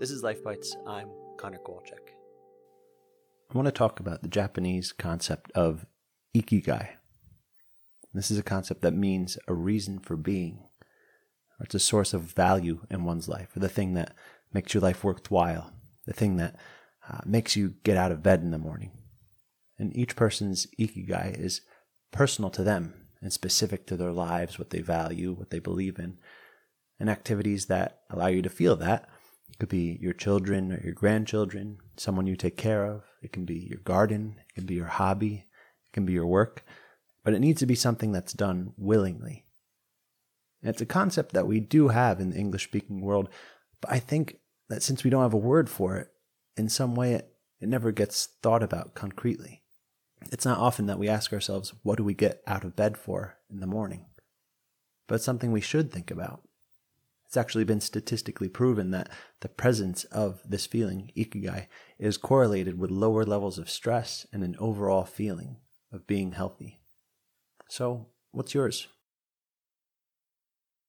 This is Life Bites. I'm Connor Kowalczyk. I want to talk about the Japanese concept of ikigai. This is a concept that means a reason for being, it's a source of value in one's life, or the thing that makes your life worthwhile, the thing that uh, makes you get out of bed in the morning. And each person's ikigai is personal to them and specific to their lives, what they value, what they believe in, and activities that allow you to feel that. It could be your children or your grandchildren, someone you take care of. It can be your garden. It can be your hobby. It can be your work. But it needs to be something that's done willingly. And it's a concept that we do have in the English speaking world, but I think that since we don't have a word for it, in some way it, it never gets thought about concretely. It's not often that we ask ourselves, what do we get out of bed for in the morning? But it's something we should think about. It's actually been statistically proven that the presence of this feeling, ikigai, is correlated with lower levels of stress and an overall feeling of being healthy. So, what's yours?